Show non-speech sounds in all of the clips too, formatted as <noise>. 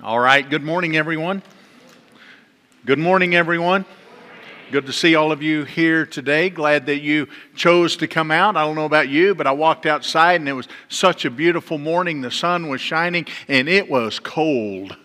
All right, good morning, everyone. Good morning, everyone. Good to see all of you here today. Glad that you chose to come out. I don't know about you, but I walked outside and it was such a beautiful morning. The sun was shining and it was cold.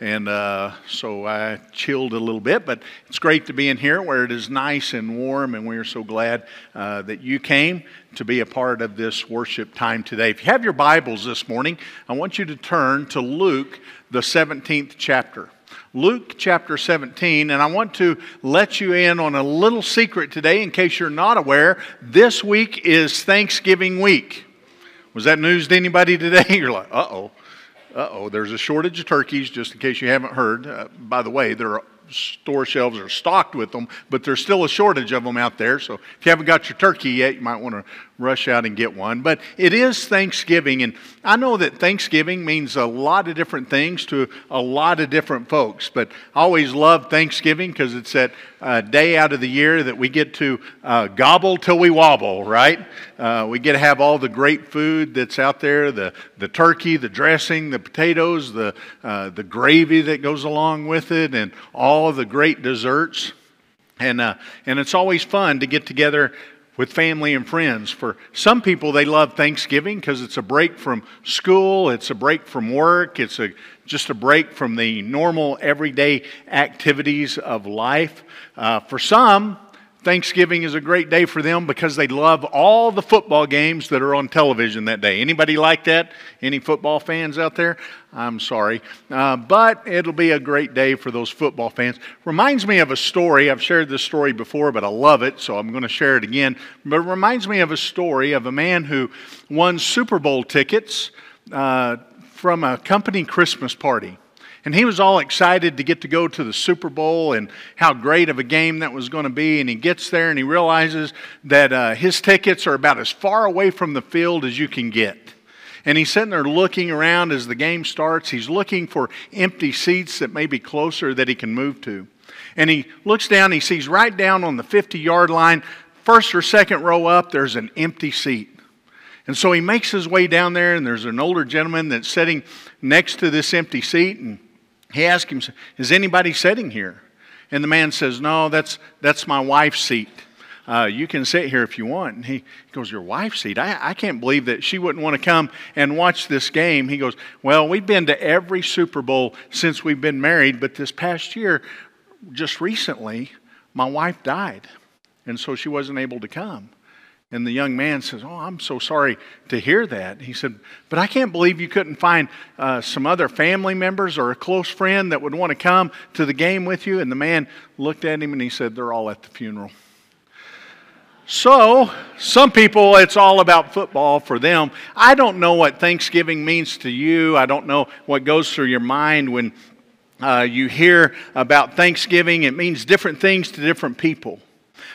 And uh, so I chilled a little bit, but it's great to be in here where it is nice and warm, and we are so glad uh, that you came to be a part of this worship time today. If you have your Bibles this morning, I want you to turn to Luke, the 17th chapter. Luke chapter 17, and I want to let you in on a little secret today in case you're not aware. This week is Thanksgiving week. Was that news to anybody today? <laughs> You're like, uh oh. Uh oh, there's a shortage of turkeys, just in case you haven't heard. Uh, by the way, there are store shelves are stocked with them, but there's still a shortage of them out there. So if you haven't got your turkey yet, you might want to rush out and get one. But it is Thanksgiving, and I know that Thanksgiving means a lot of different things to a lot of different folks. But I always love Thanksgiving because it's that uh, day out of the year that we get to uh, gobble till we wobble, right? Uh, we get to have all the great food that's out there the, the turkey, the dressing, the potatoes, the, uh, the gravy that goes along with it, and all the great desserts. And, uh, and it's always fun to get together with family and friends. For some people, they love Thanksgiving because it's a break from school, it's a break from work, it's a, just a break from the normal everyday activities of life. Uh, for some, Thanksgiving is a great day for them because they love all the football games that are on television that day. Anybody like that? Any football fans out there? I'm sorry. Uh, but it'll be a great day for those football fans. Reminds me of a story. I've shared this story before, but I love it, so I'm going to share it again. But it reminds me of a story of a man who won Super Bowl tickets uh, from a company Christmas party. And he was all excited to get to go to the Super Bowl and how great of a game that was going to be. And he gets there and he realizes that uh, his tickets are about as far away from the field as you can get. And he's sitting there looking around as the game starts. He's looking for empty seats that may be closer that he can move to. And he looks down, he sees right down on the 50 yard line, first or second row up, there's an empty seat. And so he makes his way down there, and there's an older gentleman that's sitting next to this empty seat. And he asked him, Is anybody sitting here? And the man says, No, that's, that's my wife's seat. Uh, you can sit here if you want. And he goes, Your wife's seat? I, I can't believe that she wouldn't want to come and watch this game. He goes, Well, we've been to every Super Bowl since we've been married, but this past year, just recently, my wife died. And so she wasn't able to come. And the young man says, Oh, I'm so sorry to hear that. He said, But I can't believe you couldn't find uh, some other family members or a close friend that would want to come to the game with you. And the man looked at him and he said, They're all at the funeral. So, some people, it's all about football for them. I don't know what Thanksgiving means to you. I don't know what goes through your mind when uh, you hear about Thanksgiving. It means different things to different people.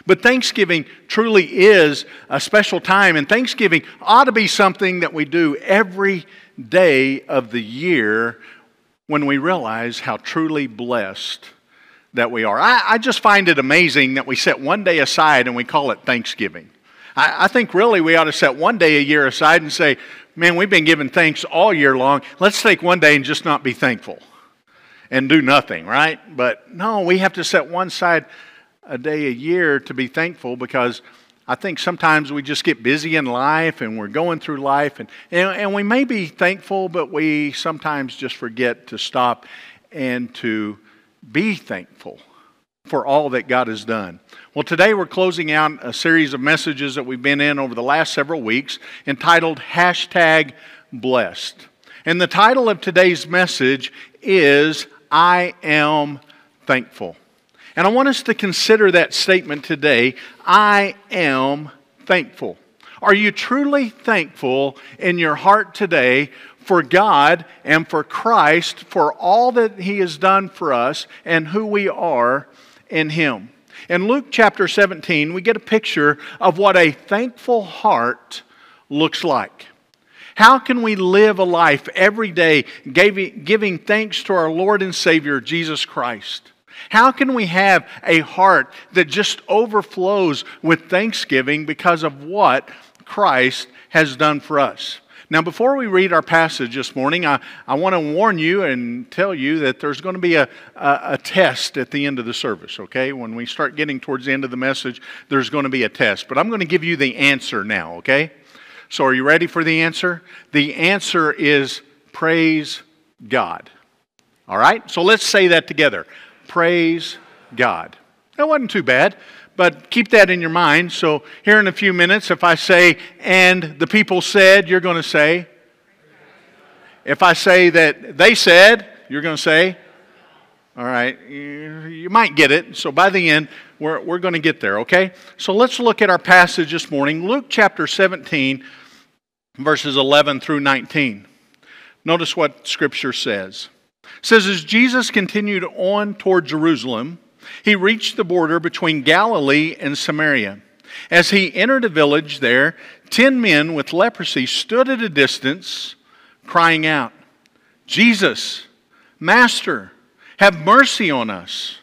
But Thanksgiving truly is a special time, and Thanksgiving ought to be something that we do every day of the year when we realize how truly blessed that we are. I, I just find it amazing that we set one day aside and we call it Thanksgiving. I, I think really we ought to set one day a year aside and say, man, we've been giving thanks all year long. Let's take one day and just not be thankful and do nothing, right? But no, we have to set one side a day a year to be thankful because I think sometimes we just get busy in life and we're going through life and, and, and, we may be thankful, but we sometimes just forget to stop and to be thankful for all that God has done. Well, today we're closing out a series of messages that we've been in over the last several weeks entitled Hashtag Blessed. And the title of today's message is I Am Thankful. And I want us to consider that statement today I am thankful. Are you truly thankful in your heart today for God and for Christ for all that He has done for us and who we are in Him? In Luke chapter 17, we get a picture of what a thankful heart looks like. How can we live a life every day giving thanks to our Lord and Savior, Jesus Christ? How can we have a heart that just overflows with thanksgiving because of what Christ has done for us? Now, before we read our passage this morning, I, I want to warn you and tell you that there's going to be a, a, a, test at the end of the service, okay? When we start getting towards the end of the message, there's going to be a test. But I'm going to give you the answer now, okay? So, are you ready for the answer? The answer is praise God. All right? So, let's say that together. Praise God. That wasn't too bad. But keep that in your mind. So, here in a few minutes, if I say, and the people said, you're going to say, if I say that they said, you're going to say, all right, you might get it. So, by the end, we're, we're going to get there, okay? So, let's look at our passage this morning Luke chapter 17, verses 11 through 19. Notice what Scripture says. It says, As Jesus continued on toward Jerusalem, he reached the border between Galilee and Samaria. As he entered a village there, ten men with leprosy stood at a distance, crying out, Jesus, Master, have mercy on us.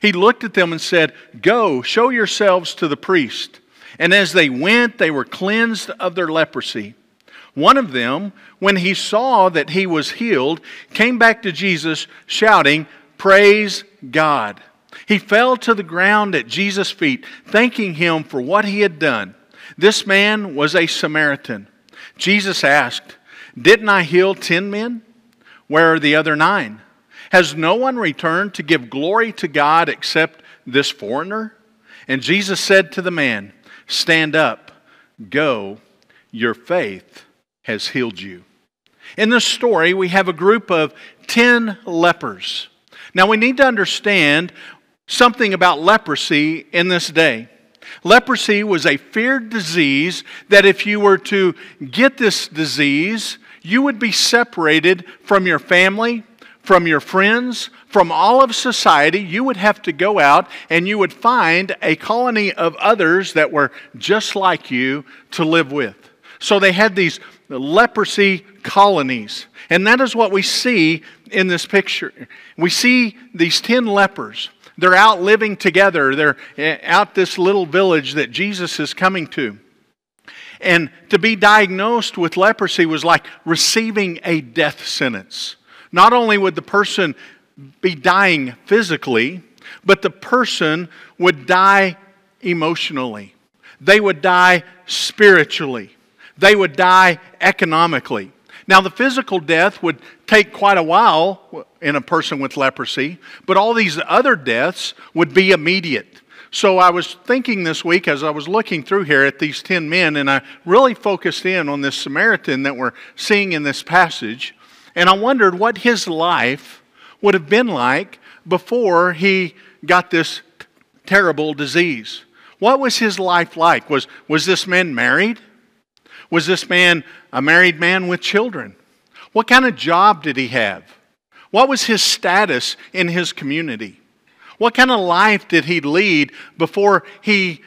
He looked at them and said, Go, show yourselves to the priest. And as they went, they were cleansed of their leprosy. One of them, when he saw that he was healed, came back to Jesus, shouting, Praise God. He fell to the ground at Jesus' feet, thanking him for what he had done. This man was a Samaritan. Jesus asked, Didn't I heal ten men? Where are the other nine? Has no one returned to give glory to God except this foreigner? And Jesus said to the man, Stand up, go, your faith has healed you. In this story, we have a group of 10 lepers. Now, we need to understand something about leprosy in this day. Leprosy was a feared disease that if you were to get this disease, you would be separated from your family, from your friends, from all of society. You would have to go out and you would find a colony of others that were just like you to live with. So they had these leprosy colonies. And that is what we see in this picture. We see these 10 lepers. They're out living together. They're eh, out this little village that Jesus is coming to. And to be diagnosed with leprosy was like receiving a death sentence. Not only would the person be dying physically, but the person would die emotionally. They would die spiritually. They would die economically. Now, the physical death would take quite a while in a person with leprosy, but all these other deaths would be immediate. So I was thinking this week as I was looking through here at these 10 men, and I really focused in on this Samaritan that we're seeing in this passage, and I wondered what his life would have been like before he got this terrible disease. What was his life like? Was, was this man married? Was this man a married man with children? What kind of job did he have? What was his status in his community? What kind of life did he lead before he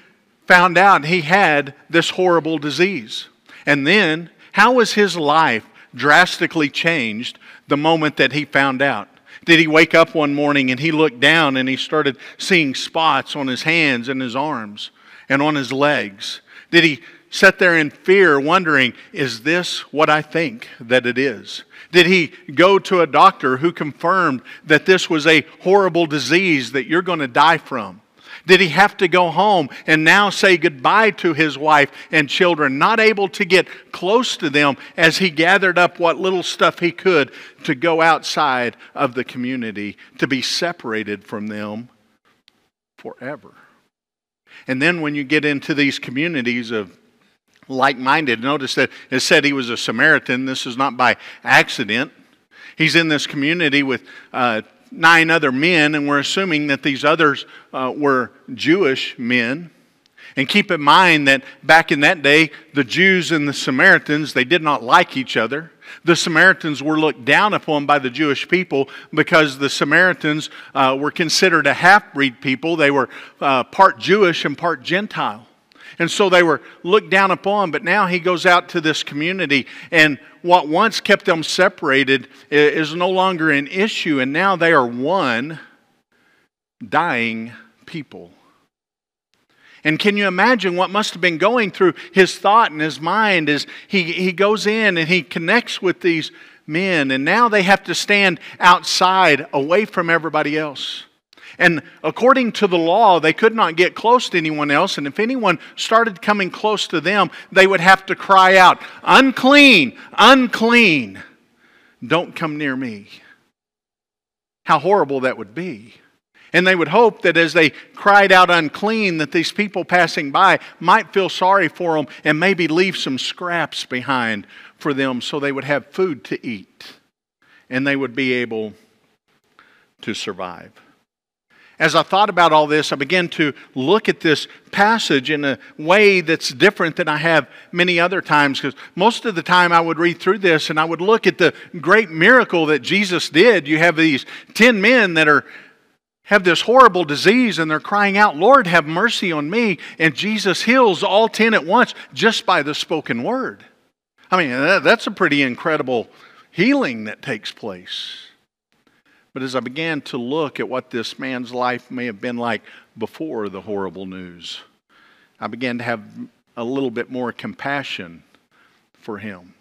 found out he had this horrible disease? And then, how was his life drastically changed the moment that he found out? Did he wake up one morning and he looked down and he started seeing spots on his hands and his arms and on his legs? Did he sat there in fear, wondering, is this what I think that it is? Did he go to a doctor who confirmed that this was a horrible disease that you're going to die from? Did he have to go home and now say goodbye to his wife and children, not able to get close to them as he gathered up what little stuff he could to go outside of the community, to be separated from them forever? And then when you get into these communities of like minded. Notice that it said he was a Samaritan. This is not by accident. He's in this community with uh, nine other men, and we're assuming that these others uh, were Jewish men. And keep in mind that back in that day, the Jews and the Samaritans, they did not like each other. The Samaritans were looked down upon by the Jewish people because the Samaritans uh, were considered a half breed people. They were uh, part Jewish and part Gentile. And so they were looked down upon, but now he goes out to this community, and what once kept them separated is no longer an issue, and now they are one dying people. And can you imagine what must have been going through his thought and his mind as he, he goes in and he connects with these men, and now they have to stand outside away from everybody else. And according to the law, they could not get close to anyone else. And if anyone started coming close to them, they would have to cry out, Unclean, unclean, don't come near me. How horrible that would be. And they would hope that as they cried out unclean, that these people passing by might feel sorry for them and maybe leave some scraps behind for them so they would have food to eat and they would be able to survive. As I thought about all this, I began to look at this passage in a way that's different than I have many other times because most of the time I would read through this and I would look at the great miracle that Jesus did. You have these 10 men that are have this horrible disease and they're crying out, Lord, have mercy on me. And Jesus heals all 10 at once just by the spoken word. I mean, that's a pretty incredible healing that takes place. But as I began to look at what this man's life may have been like before the horrible news, I began to have a little bit more compassion for him.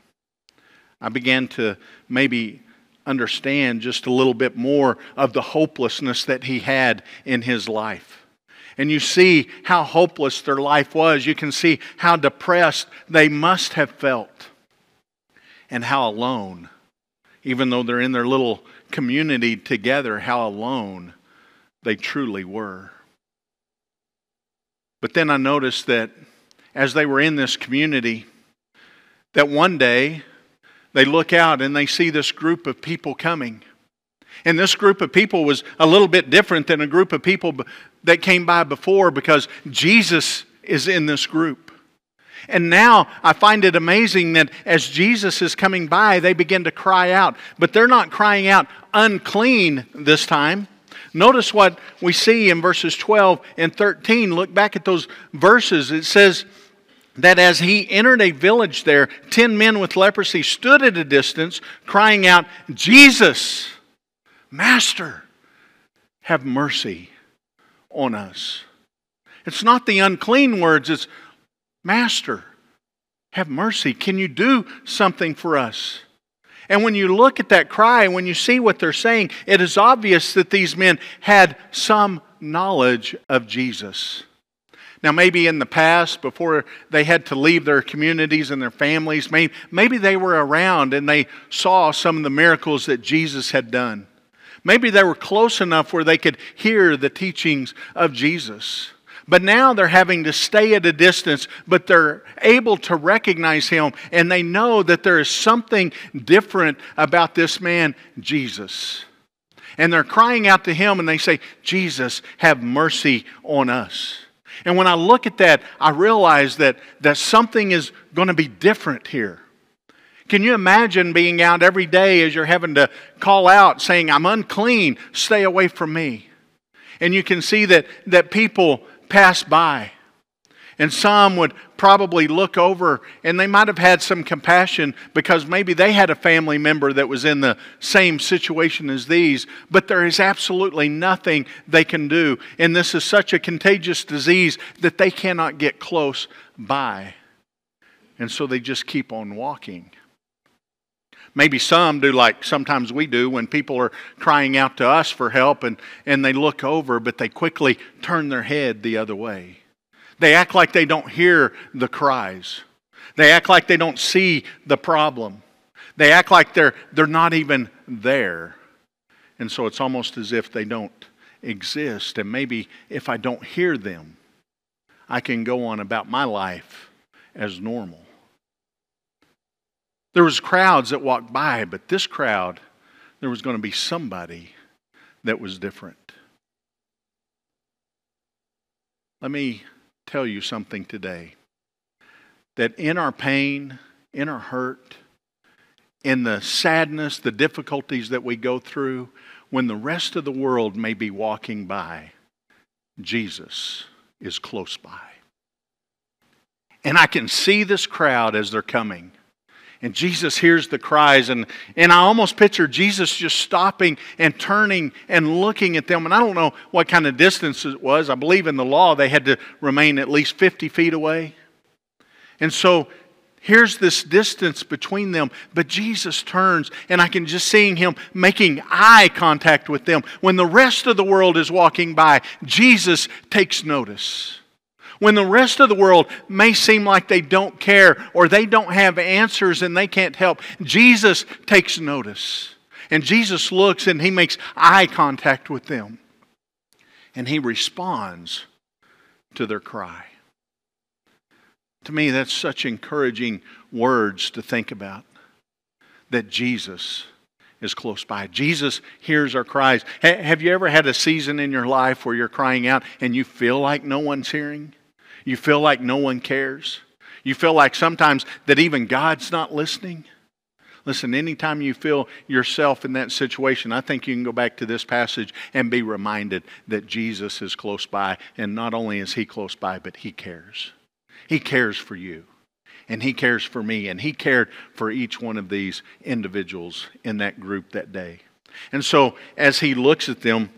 I began to maybe understand just a little bit more of the hopelessness that he had in his life. And you see how hopeless their life was. You can see how depressed they must have felt and how alone, even though they're in their little community together, how alone they truly were. But then I noticed that as they were in this community, that one day they look out and they see this group of people coming. And this group of people was a little bit different than a group of people that came by before because Jesus is in this group. And now I find it amazing that as Jesus is coming by, they begin to cry out. But they're not crying out unclean this time. Notice what we see in verses 12 and 13. Look back at those verses. It says, that as he entered a village there, ten men with leprosy stood at a distance, crying out, Jesus, Master, have mercy on us. It's not the unclean words, it's Master, have mercy. Can you do something for us? And when you look at that cry, when you see what they're saying, it is obvious that these men had some knowledge of Jesus. Now, maybe in the past, before they had to leave their communities and their families, maybe, they were around and they saw some of the miracles that Jesus had done. Maybe they were close enough where they could hear the teachings of Jesus. But now they're having to stay at a distance, but they're able to recognize him, and they know that there is something different about this man, Jesus. And they're crying out to him, and they say, Jesus, have mercy on us. And when I look at that, I realize that, that something is going to be different here. Can you imagine being out every day as you're having to call out saying, I'm unclean, stay away from me? And you can see that, that people pass by. And some would probably look over and they might have had some compassion because maybe they had a family member that was in the same situation as these, but there is absolutely nothing they can do. And this is such a contagious disease that they cannot get close by. And so they just keep on walking. Maybe some do like sometimes we do when people are crying out to us for help and, and they look over, but they quickly turn their head the other way. They act like they don't hear the cries. They act like they don't see the problem. They act like they're, they're not even there. And so it's almost as if they don't exist. And maybe if I don't hear them, I can go on about my life as normal. There was crowds that walked by, but this crowd, there was going to be somebody that was different. Let me tell you something today that in our pain, in our hurt, in the sadness, the difficulties that we go through, when the rest of the world may be walking by, Jesus is close by. And I can see this crowd as they're coming. And Jesus hears the cries, and, and I almost picture Jesus just stopping and turning and looking at them. And I don't know what kind of distance it was. I believe in the law they had to remain at least 50 feet away. And so here's this distance between them, but Jesus turns, and I can just seeing him making eye contact with them. When the rest of the world is walking by, Jesus takes notice. When the rest of the world may seem like they don't care or they don't have answers and they can't help, Jesus takes notice. And Jesus looks and he makes eye contact with them. And he responds to their cry. To me, that's such encouraging words to think about that Jesus is close by. Jesus hears our cries. have you ever had a season in your life where you're crying out and you feel like no one's hearing? You feel like no one cares? You feel like sometimes that even God's not listening? Listen, anytime you feel yourself in that situation, I think you can go back to this passage and be reminded that Jesus is close by. And not only is He close by, but He cares. He cares for you. And He cares for me. And He cared for each one of these individuals in that group that day. And so as He looks at them,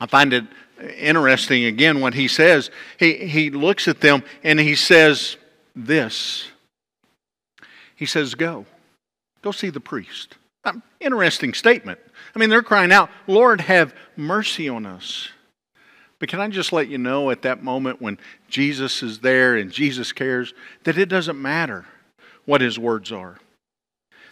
I find it interesting again what He says. He, he looks at them and He says this He says, Go. Go see the priest. Um, interesting statement. I mean, they're crying out, Lord, have mercy on us. But can I just let you know at that moment when Jesus is there and Jesus cares that it doesn't matter what his words are,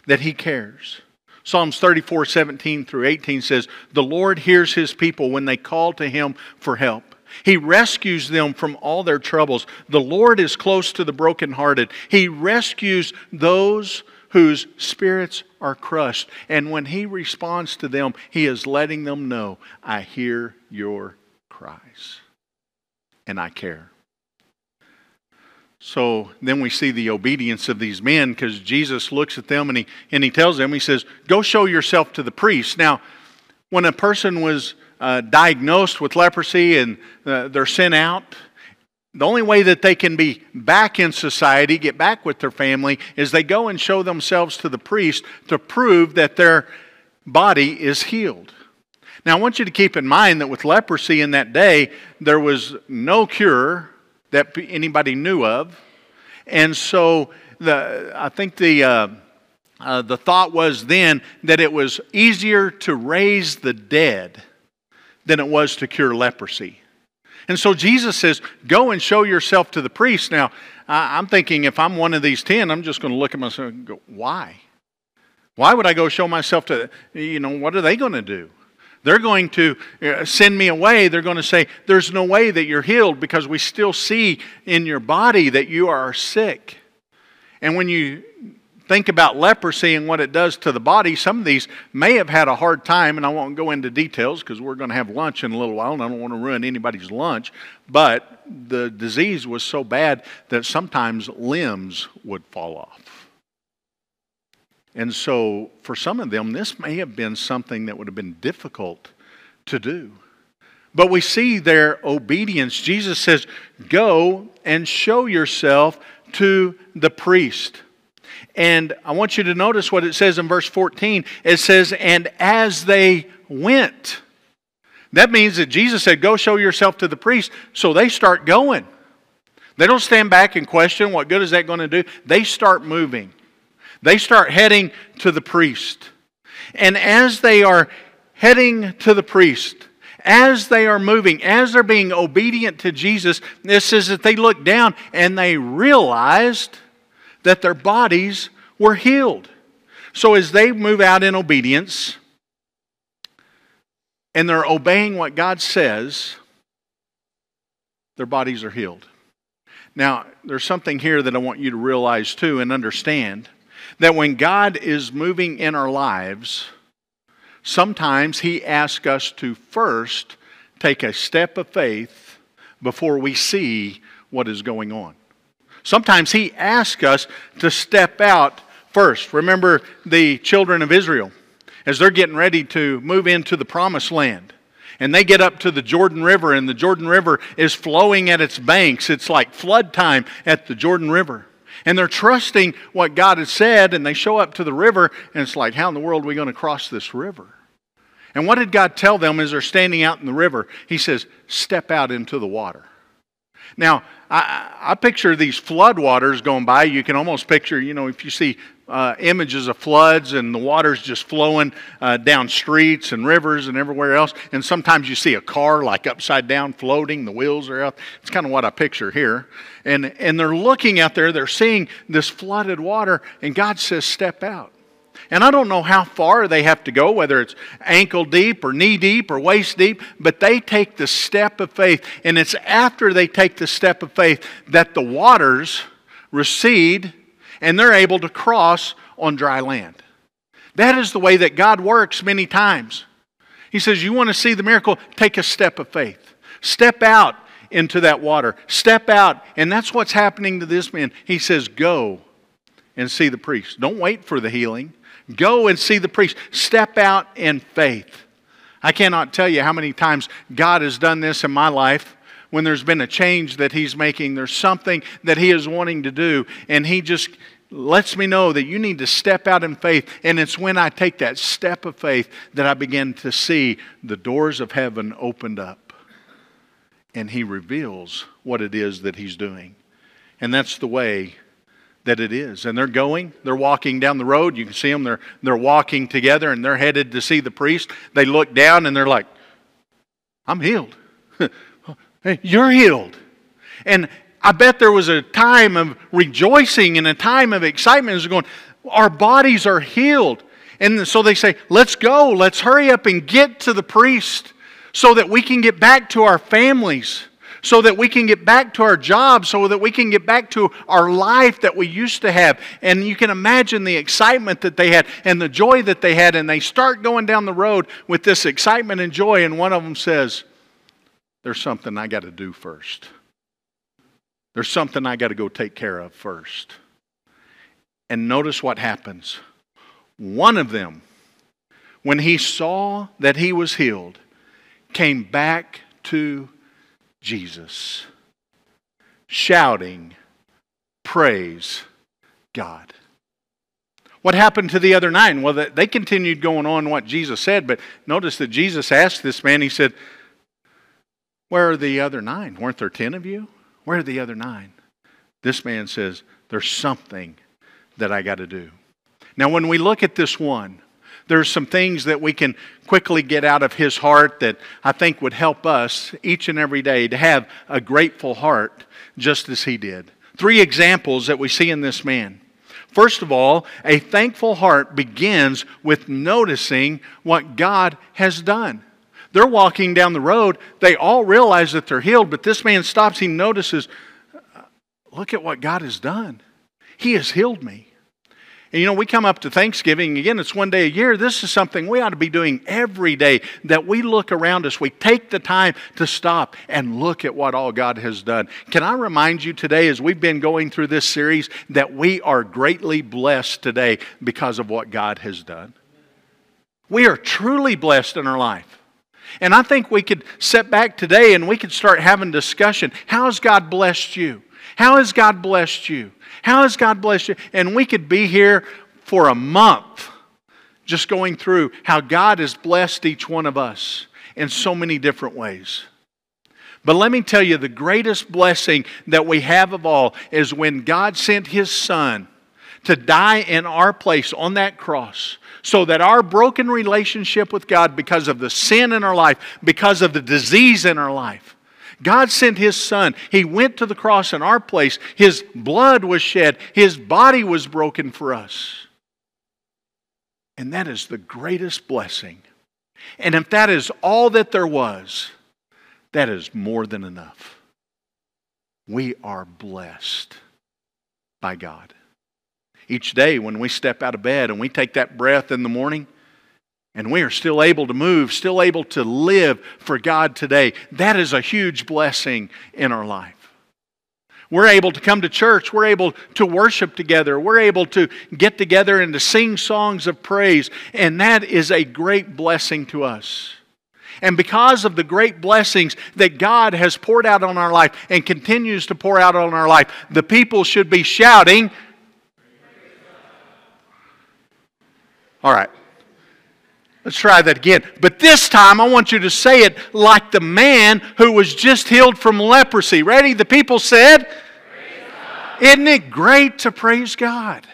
that he cares. Psalms 34 17 through 18 says, The Lord hears his people when they call to him for help. He rescues them from all their troubles. The Lord is close to the brokenhearted. He rescues those whose spirits are crushed. And when he responds to them, he is letting them know, I hear your cries and I care. So then we see the obedience of these men because Jesus looks at them and he, and he tells them, He says, Go show yourself to the priest. Now, when a person was uh, diagnosed with leprosy and uh, they're sent out, the only way that they can be back in society, get back with their family, is they go and show themselves to the priest to prove that their body is healed. Now, I want you to keep in mind that with leprosy in that day, there was no cure that anybody knew of. And so the, I think the, uh, uh, the thought was then that it was easier to raise the dead than it was to cure leprosy. And so Jesus says, Go and show yourself to the priest. Now, I'm thinking if I'm one of these ten, I'm just going to look at myself and go, Why? Why would I go show myself to, you know, what are they going to do? They're going to uh, send me away. They're going to say, There's no way that you're healed because we still see in your body that you are sick. And when you think about leprosy and what it does to the body, some of these may have had a hard time, and I won't go into details because we're going to have lunch in a little while, and I don't want to ruin anybody's lunch. But the disease was so bad that sometimes limbs would fall off. And so, for some of them, this may have been something that would have been difficult to do. But we see their obedience. Jesus says, Go and show yourself to the priest. And I want you to notice what it says in verse 14. It says, And as they went, that means that Jesus said, Go show yourself to the priest. So they start going. They don't stand back and question, What good is that going to do? They start moving. They start heading to the priest. And as they are heading to the priest, as they are moving, as they're being obedient to Jesus, this says that they looked down and they realized that their bodies were healed. So as they move out in obedience and they're obeying what God says, their bodies are healed. Now, there's something here that I want you to realize too and understand that when God is moving in our lives, sometimes He asks us to first take a step of faith before we see what is going on. Sometimes He asks us to step out first. Remember the children of Israel as they're getting ready to move into the promised land. And they get up to the Jordan River, and the Jordan River is flowing at its banks. It's like flood time at the Jordan River. And they're trusting what God has said, and they show up to the river, and it's like, how in the world are we going to cross this river? And what did God tell them as they're standing out in the river? He says, step out into the water. Now, I, I picture these flood waters going by. You can almost picture, you know, if you see uh, images of floods and the water's just flowing uh, down streets and rivers and everywhere else. And sometimes you see a car like upside down floating, the wheels are out. It's kind of what I picture here. And, and they're looking out there, they're seeing this flooded water, and God says, Step out. And I don't know how far they have to go, whether it's ankle deep or knee deep or waist deep, but they take the step of faith. And it's after they take the step of faith that the waters recede and they're able to cross on dry land. That is the way that God works many times. He says, You want to see the miracle? Take a step of faith. Step out into that water. Step out. And that's what's happening to this man. He says, Go and see the priest. Don't wait for the healing. Go and see the priest. Step out in faith. I cannot tell you how many times God has done this in my life when there's been a change that He's making. There's something that He is wanting to do, and He just lets me know that you need to step out in faith. And it's when I take that step of faith that I begin to see the doors of heaven opened up. And He reveals what it is that He's doing. And that's the way that it is. And they're going, they're walking down the road. You can see them, they're, they're walking together and they're headed to see the priest. They look down and they're like, I'm healed. <laughs> you're healed. And I bet there was a time of rejoicing and a time of excitement as going, our bodies are healed. And so they say, let's go, let's hurry up and get to the priest so that we can get back to our families, so that we can get back to our jobs, so that we can get back to our life that we used to have. And you can imagine the excitement that they had and the joy that they had. And they start going down the road with this excitement and joy. And one of them says, There's something I got to do first. There's something I got to go take care of first. And notice what happens. One of them, when he saw that he was healed, came back to Jesus, shouting, Praise God. What happened to the other nine? Well, they continued going on what Jesus said, but notice that Jesus asked this man, He said, Where are the other nine? Weren't there ten of you? Where are the other nine? This man says, There's something that I got to do. Now, when we look at this one, there's some things that we can quickly get out of his heart that I think would help us each and every day to have a grateful heart just as he did. Three examples that we see in this man. First of all, a thankful heart begins with noticing what God has done. They're walking down the road. They all realize that they're healed, but this man stops. He notices, uh, look at what God has done. He has healed me. And you know, we come up to Thanksgiving, again, it's one day a year. This is something we ought to be doing every day that we look around us. We take the time to stop and look at what all God has done. Can I remind you today, as we've been going through this series, that we are greatly blessed today because of what God has done? We are truly blessed in our life. And I think we could sit back today and we could start having discussion. How has God blessed you? How has God blessed you? How has God blessed you? And we could be here for a month just going through how God has blessed each one of us in so many different ways. But let me tell you, the greatest blessing that we have of all is when God sent His Son to die in our place on that cross so that our broken relationship with God, because of the sin in our life, because of the disease in our life, God sent His Son. He went to the cross in our place. His blood was shed. His body was broken for us. And that is the greatest blessing. And if that is all that there was, that is more than enough. We are blessed by God each day when we step out of bed and we take that breath in the morning and we are still able to move, still able to live for God today, that is a huge blessing in our life. We're able to come to church. We're able to worship together. We're able to get together and to sing songs of praise. And that is a great blessing to us. And because of the great blessings that God has poured out on our life and continues to pour out on our life, the people should be shouting. All right. Let's try that again. But this time I want you to say it like the man who was just healed from leprosy. Ready? The people said, Isn't it great to praise God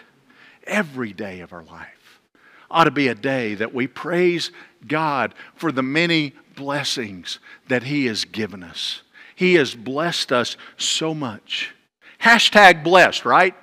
every day of our life? Ought to be a day that we praise God for the many blessings that He has given us. He has blessed us so much. Hashtag blessed, right?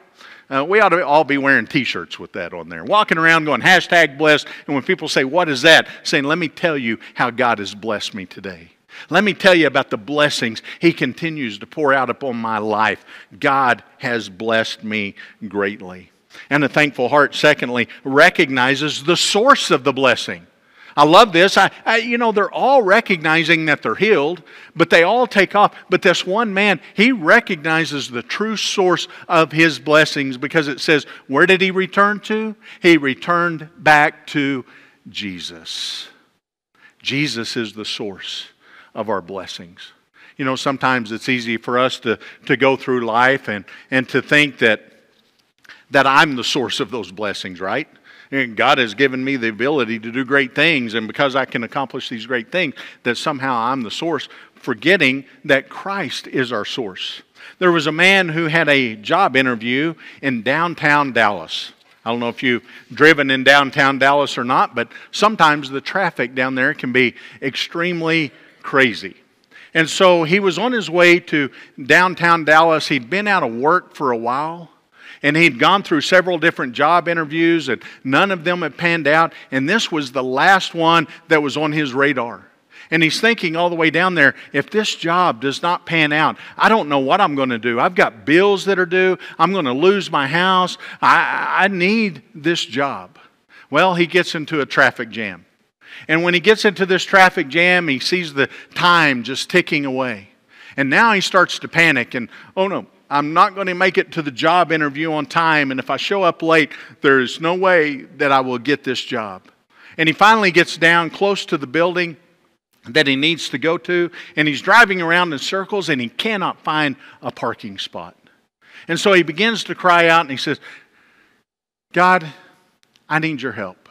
Uh, we ought to all be wearing t shirts with that on there. Walking around going, hashtag blessed. And when people say, What is that? Saying, Let me tell you how God has blessed me today. Let me tell you about the blessings He continues to pour out upon my life. God has blessed me greatly. And a thankful heart, secondly, recognizes the source of the blessing. I love this. I, I, you know, they're all recognizing that they're healed, but they all take off. But this one man, he recognizes the true source of his blessings because it says, where did he return to? He returned back to Jesus. Jesus is the source of our blessings. You know, sometimes it's easy for us to, to go through life and, and to think that, that I'm the source of those blessings, right? <laughs> God has given me the ability to do great things, and because I can accomplish these great things, that somehow I'm the source, forgetting that Christ is our source. There was a man who had a job interview in downtown Dallas. I don't know if you've driven in downtown Dallas or not, but sometimes the traffic down there can be extremely crazy. And so he was on his way to downtown Dallas. He'd been out of work for a while and he'd gone through several different job interviews, and none of them had panned out. And this was the last one that was on his radar. And he's thinking all the way down there if this job does not pan out, I don't know what I'm going to do. I've got bills that are due. I'm going to lose my house. I, I need this job. Well, he gets into a traffic jam. And when he gets into this traffic jam, he sees the time just ticking away. And now he starts to panic and, oh no, I'm not going to make it to the job interview on time, and if I show up late, there's no way that I will get this job. And he finally gets down close to the building that he needs to go to, and he's driving around in circles and he cannot find a parking spot. And so he begins to cry out and he says, God, I need your help.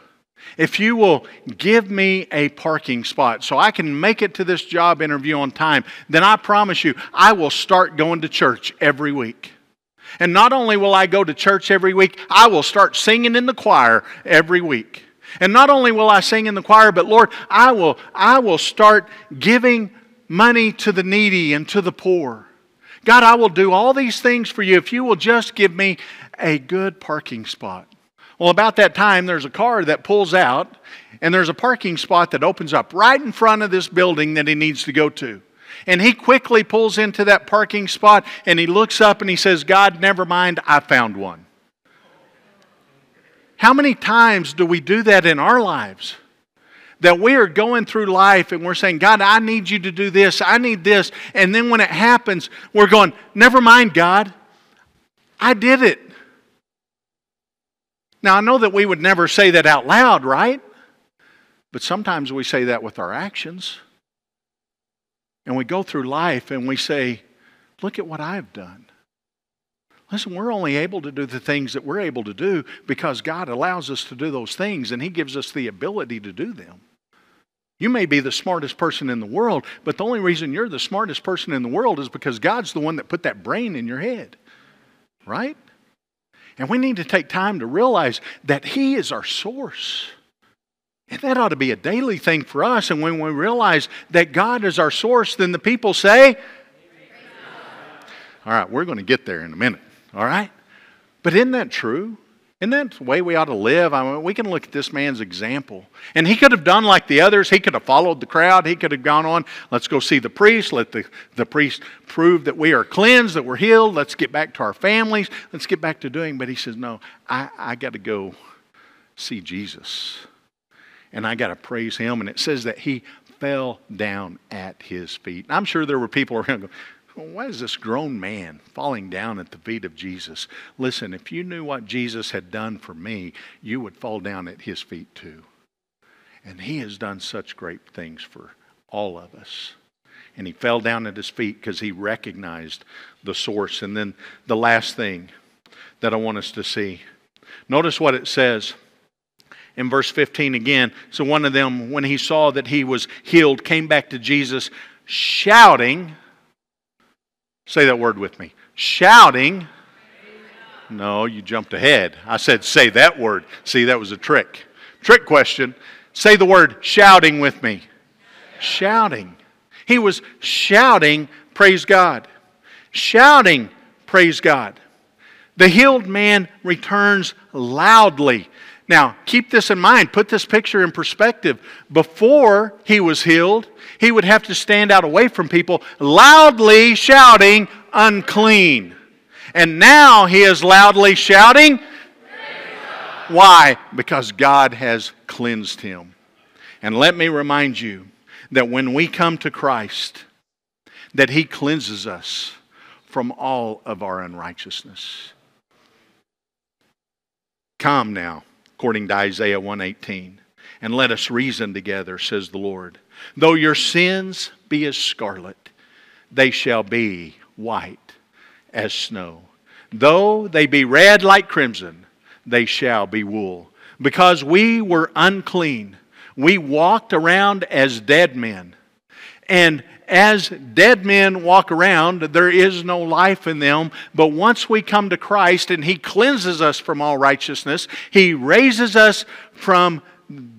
If you will give me a parking spot so I can make it to this job interview on time, then I promise you, I will start going to church every week. And not only will I go to church every week, I will start singing in the choir every week. And not only will I sing in the choir, but Lord, I will, I will start giving money to the needy and to the poor. God, I will do all these things for you if you will just give me a good parking spot. Well, about that time, there's a car that pulls out, and there's a parking spot that opens up right in front of this building that he needs to go to. And he quickly pulls into that parking spot and he looks up and he says, God, never mind, I found one. How many times do we do that in our lives? That we are going through life and we're saying, God, I need you to do this, I need this. And then when it happens, we're going, never mind, God, I did it. Now, I know that we would never say that out loud, right? But sometimes we say that with our actions. And we go through life and we say, Look at what I've done. Listen, we're only able to do the things that we're able to do because God allows us to do those things and He gives us the ability to do them. You may be the smartest person in the world, but the only reason you're the smartest person in the world is because God's the one that put that brain in your head. Right? And we need to take time to realize that He is our source. And that ought to be a daily thing for us. And when we realize that God is our source, then the people say, All right, we're going to get there in a minute. All right? But isn't that true? Isn't that the way we ought to live? I mean, we can look at this man's example. And he could have done like the others. He could have followed the crowd. He could have gone on, let's go see the priest. Let the, the priest prove that we are cleansed, that we're healed. Let's get back to our families. Let's get back to doing. But he says, no, I, I got to go see Jesus. And I got to praise him. And it says that he fell down at his feet. I'm sure there were people around going, why is this grown man falling down at the feet of Jesus? Listen, if you knew what Jesus had done for me, you would fall down at his feet too. And he has done such great things for all of us. And he fell down at his feet because he recognized the source. And then the last thing that I want us to see notice what it says in verse 15 again. So one of them, when he saw that he was healed, came back to Jesus shouting. Say that word with me. Shouting. No, you jumped ahead. I said, say that word. See, that was a trick. Trick question. Say the word shouting with me. Shouting. He was shouting, praise God. Shouting, praise God. The healed man returns loudly. Now, keep this in mind. Put this picture in perspective. Before he was healed, he would have to stand out away from people, loudly shouting, unclean. And now he is loudly shouting. Why? Because God has cleansed him. And let me remind you that when we come to Christ, that he cleanses us from all of our unrighteousness. Come now, according to Isaiah 118, and let us reason together, says the Lord. Though your sins be as scarlet, they shall be white as snow. Though they be red like crimson, they shall be wool. Because we were unclean, we walked around as dead men. And as dead men walk around, there is no life in them. But once we come to Christ and He cleanses us from all righteousness, He raises us from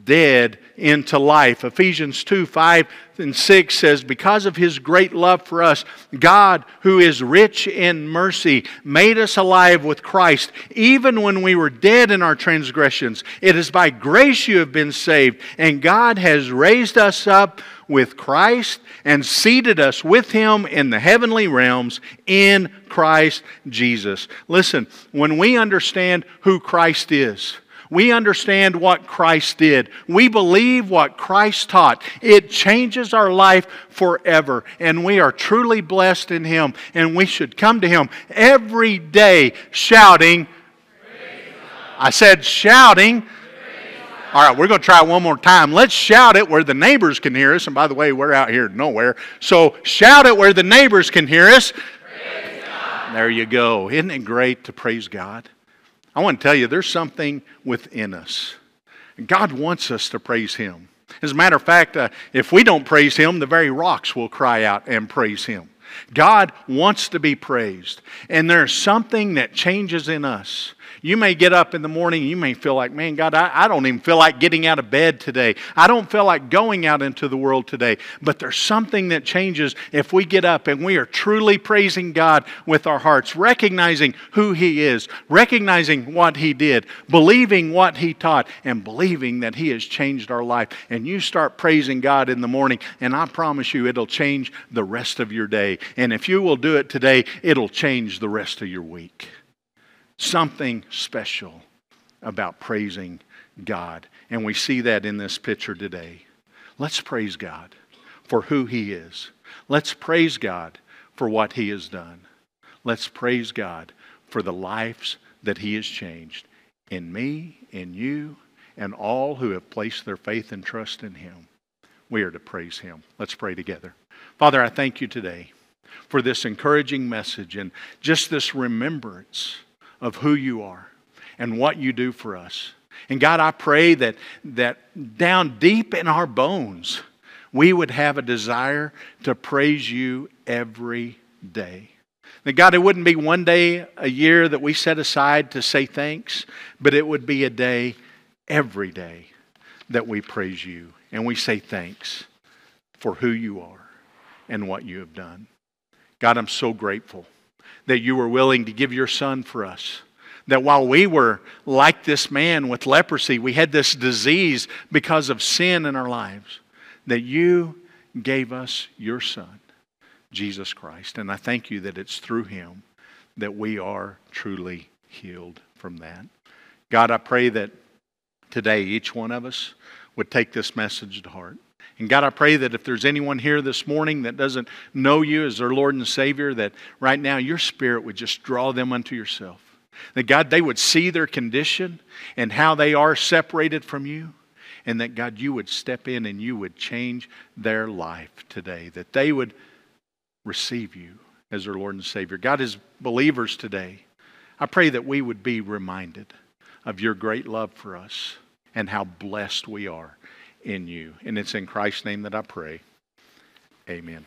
dead into life. Ephesians 2 5 and 6 says, Because of his great love for us, God, who is rich in mercy, made us alive with Christ, even when we were dead in our transgressions. It is by grace you have been saved, and God has raised us up with Christ and seated us with him in the heavenly realms in Christ Jesus. Listen, when we understand who Christ is, we understand what Christ did. We believe what Christ taught. It changes our life forever. And we are truly blessed in Him. And we should come to Him every day shouting. I said shouting. All right, we're going to try one more time. Let's shout it where the neighbors can hear us. And by the way, we're out here nowhere. So shout it where the neighbors can hear us. There you go. Isn't it great to praise God? I want to tell you, there's something within us. God wants us to praise Him. As a matter of fact, uh, if we don't praise Him, the very rocks will cry out and praise Him. God wants to be praised. And there's something that changes in us you may get up in the morning, you may feel like, man, God, I, I don't even feel like getting out of bed today. I don't feel like going out into the world today. But there's something that changes if we get up and we are truly praising God with our hearts, recognizing who He is, recognizing what He did, believing what He taught, and believing that He has changed our life. And you start praising God in the morning, and I promise you, it'll change the rest of your day. And if you will do it today, it'll change the rest of your week something special about praising God. And we see that in this picture today. Let's praise God for who He is. Let's praise God for what He has done. Let's praise God for the lives that He has changed in me, in you, and all who have placed their faith and trust in Him. We are to praise Him. Let's pray together. Father, I thank you today for this encouraging message and just this remembrance of who you are and what you do for us. And God, I pray that, that down deep in our bones, we would have a desire to praise you every day. That God, it wouldn't be one day a year that we set aside to say thanks, but it would be a day every day that we praise you and we say thanks for who you are and what you have done. God, I'm so grateful that you were willing to give your son for us. That while we were like this man with leprosy, we had this disease because of sin in our lives, that you gave us your son, Jesus Christ. And I thank you that it's through him that we are truly healed from that. God, I pray that today each one of us would take this message to heart. And God, I pray that if there's anyone here this morning that doesn't know you as their Lord and Savior, that right now your Spirit would just draw them unto yourself. That God, they would see their condition and how they are separated from you, and that God, you would step in and you would change their life today, that they would receive you as their Lord and Savior. God, as believers today, I pray that we would be reminded of your great love for us and how blessed we are in you. And it's in Christ's name that I pray. Amen.